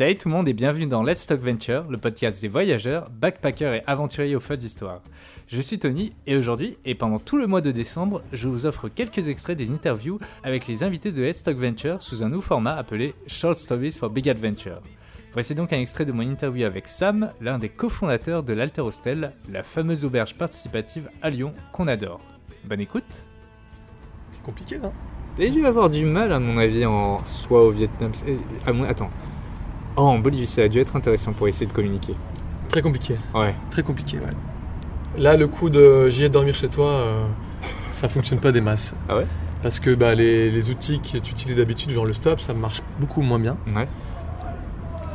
Salut tout le monde et bienvenue dans Let's Talk Venture, le podcast des voyageurs, backpackers et aventuriers aux folles histoires. Je suis Tony et aujourd'hui, et pendant tout le mois de décembre, je vous offre quelques extraits des interviews avec les invités de Let's Talk Venture sous un nouveau format appelé Short Stories for Big Adventure. Voici donc un extrait de mon interview avec Sam, l'un des cofondateurs de l'Alter Hostel, la fameuse auberge participative à Lyon qu'on adore. Bonne écoute C'est compliqué, non? T'as dû avoir du mal, à mon avis, en soit au Vietnam. mon- Attends. Oh, en Bolivie, ça a dû être intéressant pour essayer de communiquer. Très compliqué, Ouais. très compliqué, ouais. Là, le coup de j'y ai dormir chez toi, euh, ça fonctionne pas des masses. Ah ouais? Parce que bah, les, les outils que tu utilises d'habitude, genre le stop, ça marche beaucoup moins bien. Ouais.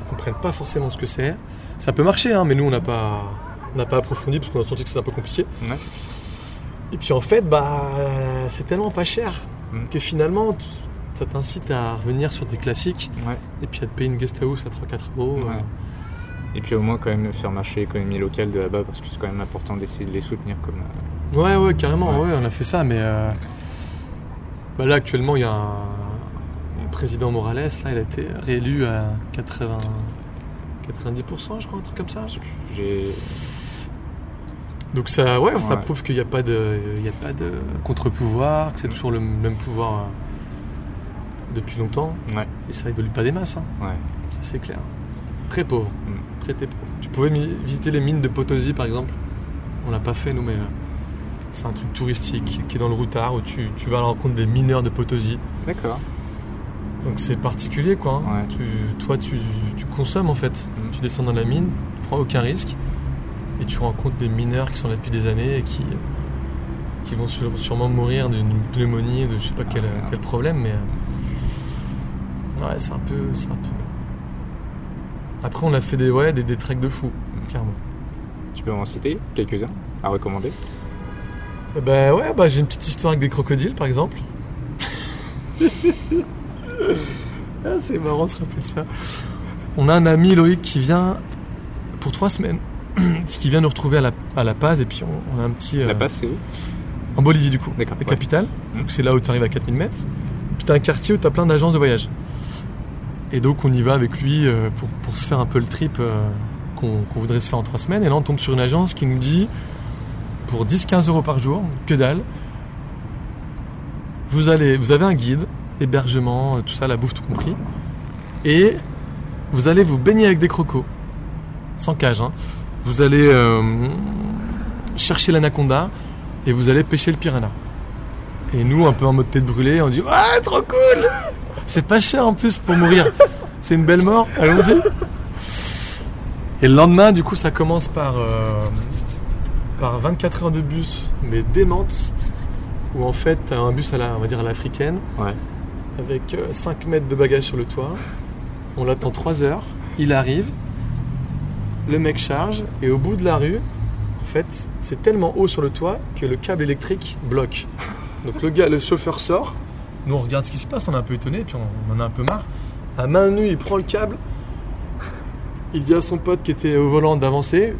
Ils comprennent pas forcément ce que c'est. Ça peut marcher, hein, mais nous, on n'a pas, on n'a pas approfondi parce qu'on a senti que c'était un peu compliqué. Ouais. Et puis en fait, bah, c'est tellement pas cher Mm. que finalement, ça t'incite à revenir sur des classiques Ouais. et puis à te payer une guest house à 3-4 euros. Ouais. Et puis au moins, quand même, faire marcher l'économie locale de là-bas parce que c'est quand même important d'essayer de les soutenir comme. euh, Ouais, ouais, carrément, Ouais. ouais, on a fait ça, mais euh, bah là actuellement il y a un, président Morales, là, il a été réélu à 80, 90%, je crois, un truc comme ça. J'ai. Donc ça, ouais, ça prouve qu'il n'y a pas de, il y a pas de contre-pouvoir, que c'est toujours le même pouvoir euh, depuis longtemps, Ouais. et ça évolue pas des masses, hein, Ouais. ça c'est clair. Très pauvre, Mm. très, très pauvre. Tu pouvais visiter les mines de Potosi par exemple, on l'a pas fait nous, mais euh, c'est un truc touristique qui est dans le routard où tu, tu vas à la rencontre des mineurs de Potosi. D'accord. Donc c'est particulier quoi. hein. Ouais. Tu- toi tu, tu consommes en fait. Mm. Tu descends dans la mine, tu prends aucun risque et tu rencontres des mineurs qui sont là depuis des années et qui, qui vont sûre- sûrement mourir d'une pneumonie, de je sais pas quel, Ah, quel problème, mais euh, ouais c'est un peu, c'est un peu. Après on a fait des ouais des, des treks de fou, clairement. Tu peux en citer quelques-uns à recommander? Eh Ben ouais bah j'ai une petite histoire avec des crocodiles par exemple. ah, c'est marrant de se rappeler de ça. On a un ami Loïc qui vient pour trois semaines, qui vient nous retrouver à la, à la Paz et puis on, on a un petit... euh, La passe, c'est où? En Bolivie du coup, D'accord. la ouais. capitale. Mhm. Donc c'est là où tu arrives à 4000 mètres. Puis t'as un quartier où t'as plein d'agences de voyage. Et donc on y va avec lui euh, pour, se faire un peu le trip euh, qu'on voudrait se faire en trois semaines. Et là on tombe sur une agence qui nous dit pour 10-15 euros par jour, que dalle, vous, allez, vous avez un guide, hébergement, euh, tout ça, la bouffe tout compris. Et vous allez vous baigner avec des crocos. Sans cage, hein. Vous allez chercher l'anaconda et vous allez pêcher le piranha. Et nous, un peu en mode tête brûlée, on dit Ouais, trop cool C'est pas cher en plus pour mourir. C'est une belle mort, allons-y. Et le lendemain, du coup, ça commence par, euh, par 24 heures de bus, mais démente, où en fait, t'as un bus à la, on va dire à l'africaine, Ouais. avec euh, 5 mètres de bagages sur le toit. On l'attend 3 heures, il arrive, le mec charge, et au bout de la rue, en fait, c'est tellement haut sur le toit que le câble électrique bloque. Donc le, gars, le chauffeur sort, nous on regarde ce qui se passe, on est un peu étonné, puis on, on en a un peu marre. À main nue, il prend le câble, il dit à son pote qui était au volant d'avancer,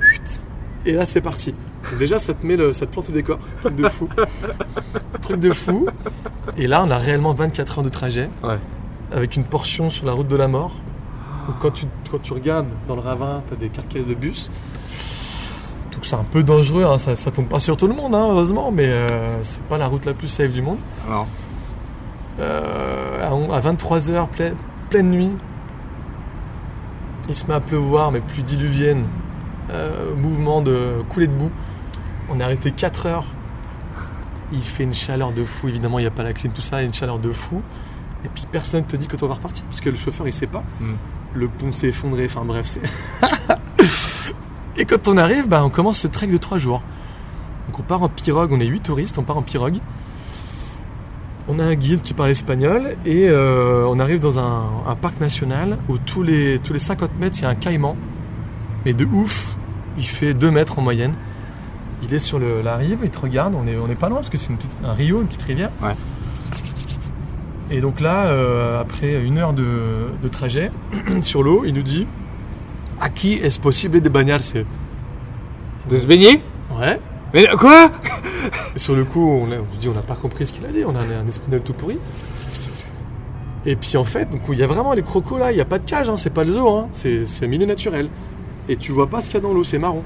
et là c'est parti. Déjà ça te met le, ça te plante au décor, truc de fou. truc de fou. Et là on a réellement 24 heures de trajet, Ouais. avec une portion sur la route de la mort. Donc quand tu, quand tu regardes dans le ravin, tu as des carcasses de bus. Donc c'est un peu dangereux, hein, ça, ça tombe pas sur tout le monde, hein, heureusement, mais euh, c'est pas la route la plus safe du monde. Non. Euh, à on- à 23h, pleine nuit, il se met à pleuvoir, mais pluie diluvienne, euh, mouvement de coulée de boue. On est arrêté 4 heures. Il fait une chaleur de fou, évidemment, il n'y a pas la clim, tout ça, il y a une chaleur de fou. Et puis personne te dit que on va repartir, parce que le chauffeur il sait pas. Mm. Le pont s'est effondré, enfin bref, c'est. Et quand on arrive, bah, on commence ce trek de 3 jours. Donc on part en pirogue, on est 8 touristes, on part en pirogue. On a un guide qui parle espagnol et euh, on arrive dans un, un parc national où tous les, tous les 50 mètres il y a un caïman. Mais de ouf, il fait 2 mètres en moyenne. Il est sur le- la rive, il te regarde, on est, on est pas loin parce que c'est une petite- un rio, une petite rivière. Ouais. Et donc là, euh, après une heure de, de trajet sur l'eau, il nous dit Aquí es posible de bañarse. De se baigner? Ouais. Mais quoi? Et sur le coup, on, a- on se dit, on n'a pas compris ce qu'il a dit, on a un, un espagnol tout pourri. Et puis en fait, donc il y a vraiment les crocos là, il n'y a pas de cage, hein, c'est pas le zoo, hein, c'est c'est un milieu naturel. Et tu vois pas ce qu'il y a dans l'eau, c'est marron.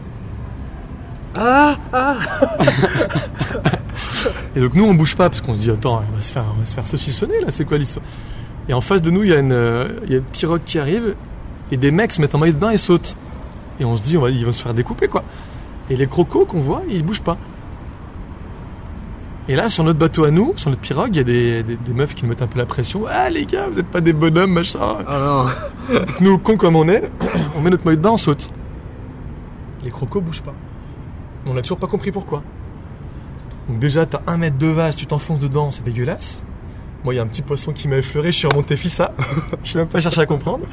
Ah Ah Et donc nous on bouge pas parce qu'on se dit attends, on va se faire, on va se faire saucissonner là, c'est quoi l'histoire? Et en face de nous il y, a une, euh, il y a une pirogue qui arrive et des mecs se mettent en maillot de bain et sautent. Et on se dit on va, ils vont se faire découper quoi. Et les crocos qu'on voit, ils bougent pas. Et là sur notre bateau à nous, sur notre pirogue, il y a des, des- des meufs qui nous mettent un peu la pression. Ah les gars, vous êtes pas des bonhommes machin. Non Donc nous cons comme on est, on met notre maillot de bain, on saute. Les crocos bougent pas. On n'a toujours pas compris pourquoi. Donc déjà, t'as un mètre de vase, tu t'enfonces dedans, c'est dégueulasse. Moi, il y a un petit poisson qui m'a effleuré, je suis remonté fissa. je n'ai même pas cherché à comprendre.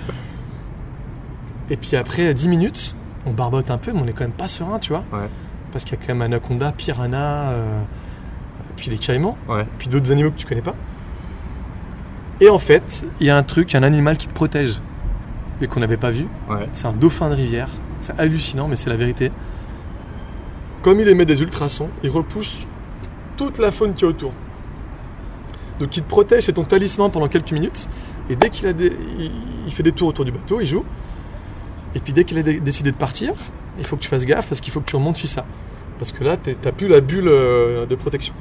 Et puis après 10 minutes, on barbote un peu, mais on est quand même pas serein, tu vois. Ouais. Parce qu'il y a quand même anaconda, piranha, euh, puis les caïmans, Ouais. puis d'autres animaux que tu connais pas. Et en fait, il y a un truc, un animal qui te protège, mais qu'on n'avait pas vu. Ouais. C'est un dauphin de rivière. C'est hallucinant, mais c'est la vérité. Comme il émet des ultrasons, il repousse toute la faune qui est autour. Donc il te protège, c'est ton talisman pendant quelques minutes. Et dès qu'il a des- il, il fait des tours autour du bateau, il joue. Et puis dès qu'il a dé- décidé de partir, il faut que tu fasses gaffe parce qu'il faut que tu remontes ça. Parce que là, t'es- t'as plus la bulle euh, de protection.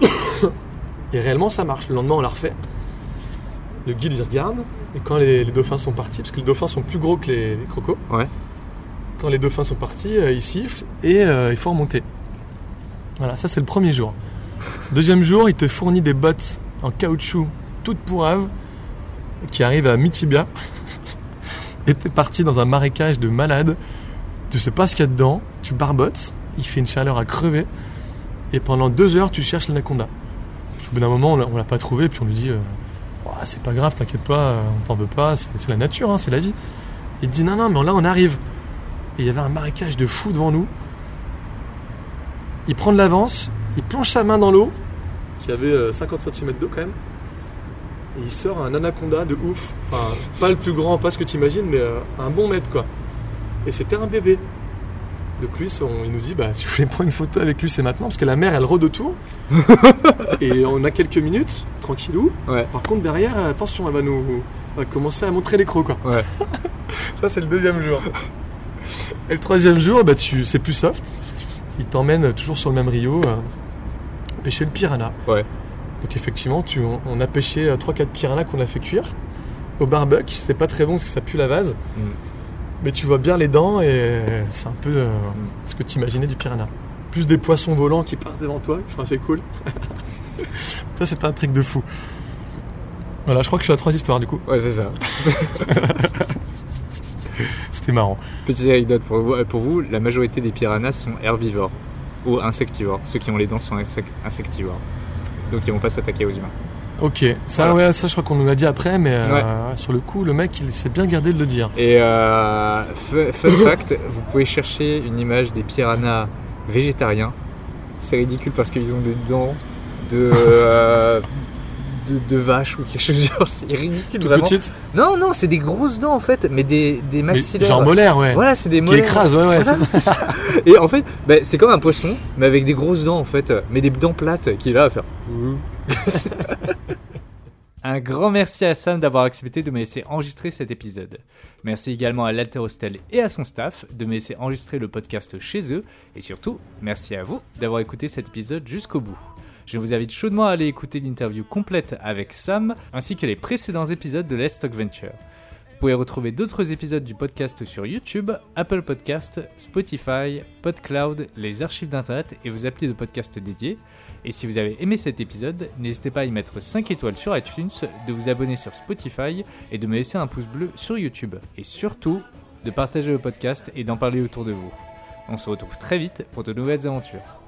Et réellement, ça marche. Le lendemain, on l'a refait. Le guide, il regarde. Et quand les, les dauphins sont partis, parce que les dauphins sont plus gros que les, les crocos, Ouais. quand les dauphins sont partis, euh, ils sifflent et euh, il faut remonter. Voilà, ça c'est le premier jour. Deuxième jour, il te fournit des bottes en caoutchouc toutes pourraves qui arrivent à Mitibia. et t'es parti dans un marécage de malades. Tu sais pas ce qu'il y a dedans, tu barbotes, il fait une chaleur à crever. Et pendant deux heures, tu cherches l'anaconda. Au bout d'un moment, on l'a- pas trouvé, puis on lui dit euh, C'est pas grave, t'inquiète pas, euh, on t'en veut pas, c'est la nature, hein, c'est la vie. Il dit Non, non, mais là on arrive. Et il y avait un marécage de fou devant nous. Il prend de l'avance, il plonge sa main dans l'eau, qui avait euh, 50 cm d'eau quand même. Et il sort un anaconda de ouf. Enfin, pas le plus grand, pas ce que tu imagines, mais euh, un bon mètre quoi. Et c'était un bébé. Donc lui, il nous dit, bah, si vous voulez prendre une photo avec lui, c'est maintenant, parce que la mer, elle rôde autour. et on a quelques minutes, tranquillou. Ouais. Par contre, derrière, attention, elle va nous elle va commencer à montrer les crocs, quoi. Ouais. Ça, c'est le deuxième jour. Et le troisième jour, bah, tu, c'est plus soft. Il t'emmène toujours sur le même rio euh, pêcher le piranha. Ouais. Donc effectivement, tu, on, on a pêché 3-4 piranhas qu'on a fait cuire au barbecue. C'est pas très bon parce que ça pue la vase. Mm. Mais tu vois bien les dents et c'est un peu euh, ce que tu imaginais du piranha. Plus des poissons volants qui passent devant toi, qui sont assez cool. ça, c'est un truc de fou. Voilà, je crois que je suis à trois histoires du coup. Ouais, c'est ça. C'était marrant. Petite anecdote pour vous, pour vous, la majorité des piranhas sont herbivores ou insectivores. Ceux qui ont les dents sont insec- insectivores. Donc ils vont pas s'attaquer aux humains. Ok, ça, Voilà. ouais, ça, je crois qu'on nous l'a dit après, mais euh, sur le coup, le mec, il s'est bien gardé de le dire. Et euh, fu- fun fact, vous pouvez chercher une image des piranhas végétariens. C'est ridicule parce qu'ils ont des dents de, euh, de, de vache ou quelque chose du genre. C'est ridicule Toute vraiment. petite, Non, non, c'est des grosses dents en fait, mais des, des maxillaires. genre molaire, ouais. Voilà, c'est des qui molaires. écrase, ouais, ouais. Voilà, c'est ça. c'est ça. Et en fait, bah, c'est comme un poisson, mais avec des grosses dents en fait, mais des dents plates qui est là à faire. Un grand merci à Sam d'avoir accepté de me laisser enregistrer cet épisode. Merci également à l'Alterostel et à son staff de me laisser enregistrer le podcast chez eux. Et surtout, merci à vous d'avoir écouté cet épisode jusqu'au bout. Je vous invite chaudement à aller écouter l'interview complète avec Sam, ainsi que les précédents épisodes de Let's Talk Venture. Vous pouvez retrouver d'autres épisodes du podcast sur YouTube, Apple Podcast, Spotify, PodCloud, les archives d'Internet et vos applis de podcast dédiés. Et si vous avez aimé cet épisode, n'hésitez pas à y mettre 5 étoiles sur iTunes, de vous abonner sur Spotify et de me laisser un pouce bleu sur YouTube. Et surtout, de partager le podcast et d'en parler autour de vous. On se retrouve très vite pour de nouvelles aventures.